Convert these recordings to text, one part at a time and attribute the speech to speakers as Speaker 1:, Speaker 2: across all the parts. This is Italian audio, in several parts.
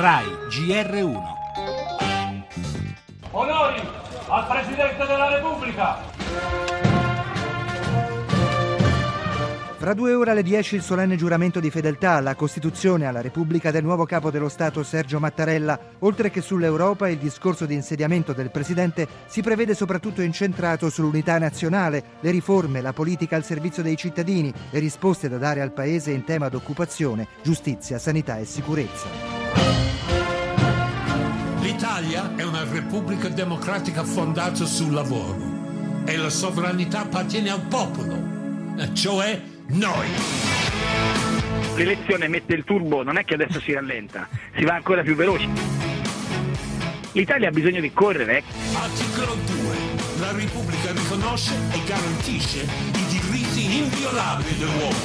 Speaker 1: RAI GR1
Speaker 2: Onori al Presidente della Repubblica!
Speaker 3: Fra due ore alle 10 il solenne giuramento di fedeltà alla Costituzione e alla Repubblica del nuovo capo dello Stato Sergio Mattarella. Oltre che sull'Europa, il discorso di insediamento del Presidente si prevede soprattutto incentrato sull'unità nazionale, le riforme, la politica al servizio dei cittadini, le risposte da dare al Paese in tema d'occupazione, giustizia, sanità e sicurezza.
Speaker 4: L'Italia è una repubblica democratica fondata sul lavoro e la sovranità appartiene al popolo, cioè noi.
Speaker 5: L'elezione mette il turbo, non è che adesso si rallenta, si va ancora più veloci. L'Italia ha bisogno di correre.
Speaker 4: Articolo 2. La Repubblica riconosce e garantisce i diritti inviolabili dell'uomo.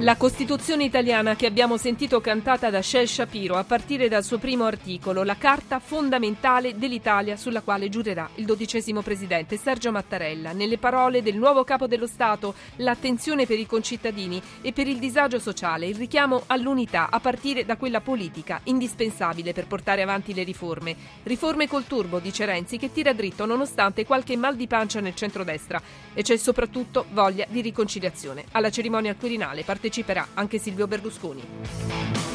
Speaker 6: La Costituzione italiana che abbiamo sentito cantata da Shel Shapiro a partire dal suo primo articolo, la carta fondamentale dell'Italia sulla quale giurerà il dodicesimo presidente Sergio Mattarella. Nelle parole del nuovo capo dello Stato, l'attenzione per i concittadini e per il disagio sociale, il richiamo all'unità a partire da quella politica, indispensabile per portare avanti le riforme. Riforme col turbo, dice Renzi, che tira dritto nonostante qualche mal di pancia nel centrodestra e c'è soprattutto voglia di riconciliazione. Alla cerimonia al Quirinale partecipa parteciperà anche Silvio Berlusconi.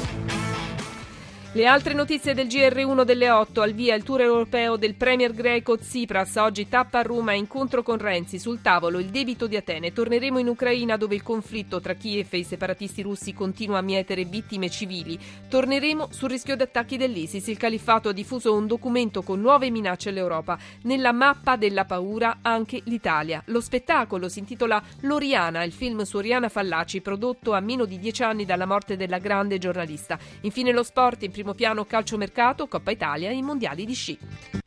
Speaker 6: Le altre notizie del GR1 delle 8, al via il tour europeo del premier greco Tsipras, oggi tappa a Roma incontro con Renzi, sul tavolo il debito di Atene. Torneremo in Ucraina dove il conflitto tra Kiev e i separatisti russi continua a mietere vittime civili. Torneremo sul rischio di attacchi dell'ISIS. Il califfato ha diffuso un documento con nuove minacce all'Europa. Nella mappa della paura anche l'Italia. Lo spettacolo si intitola L'Oriana, il film su Oriana Fallaci, prodotto a meno di dieci anni dalla morte della grande giornalista. Infine lo sport in primo piano calciomercato, Coppa Italia e i mondiali di sci.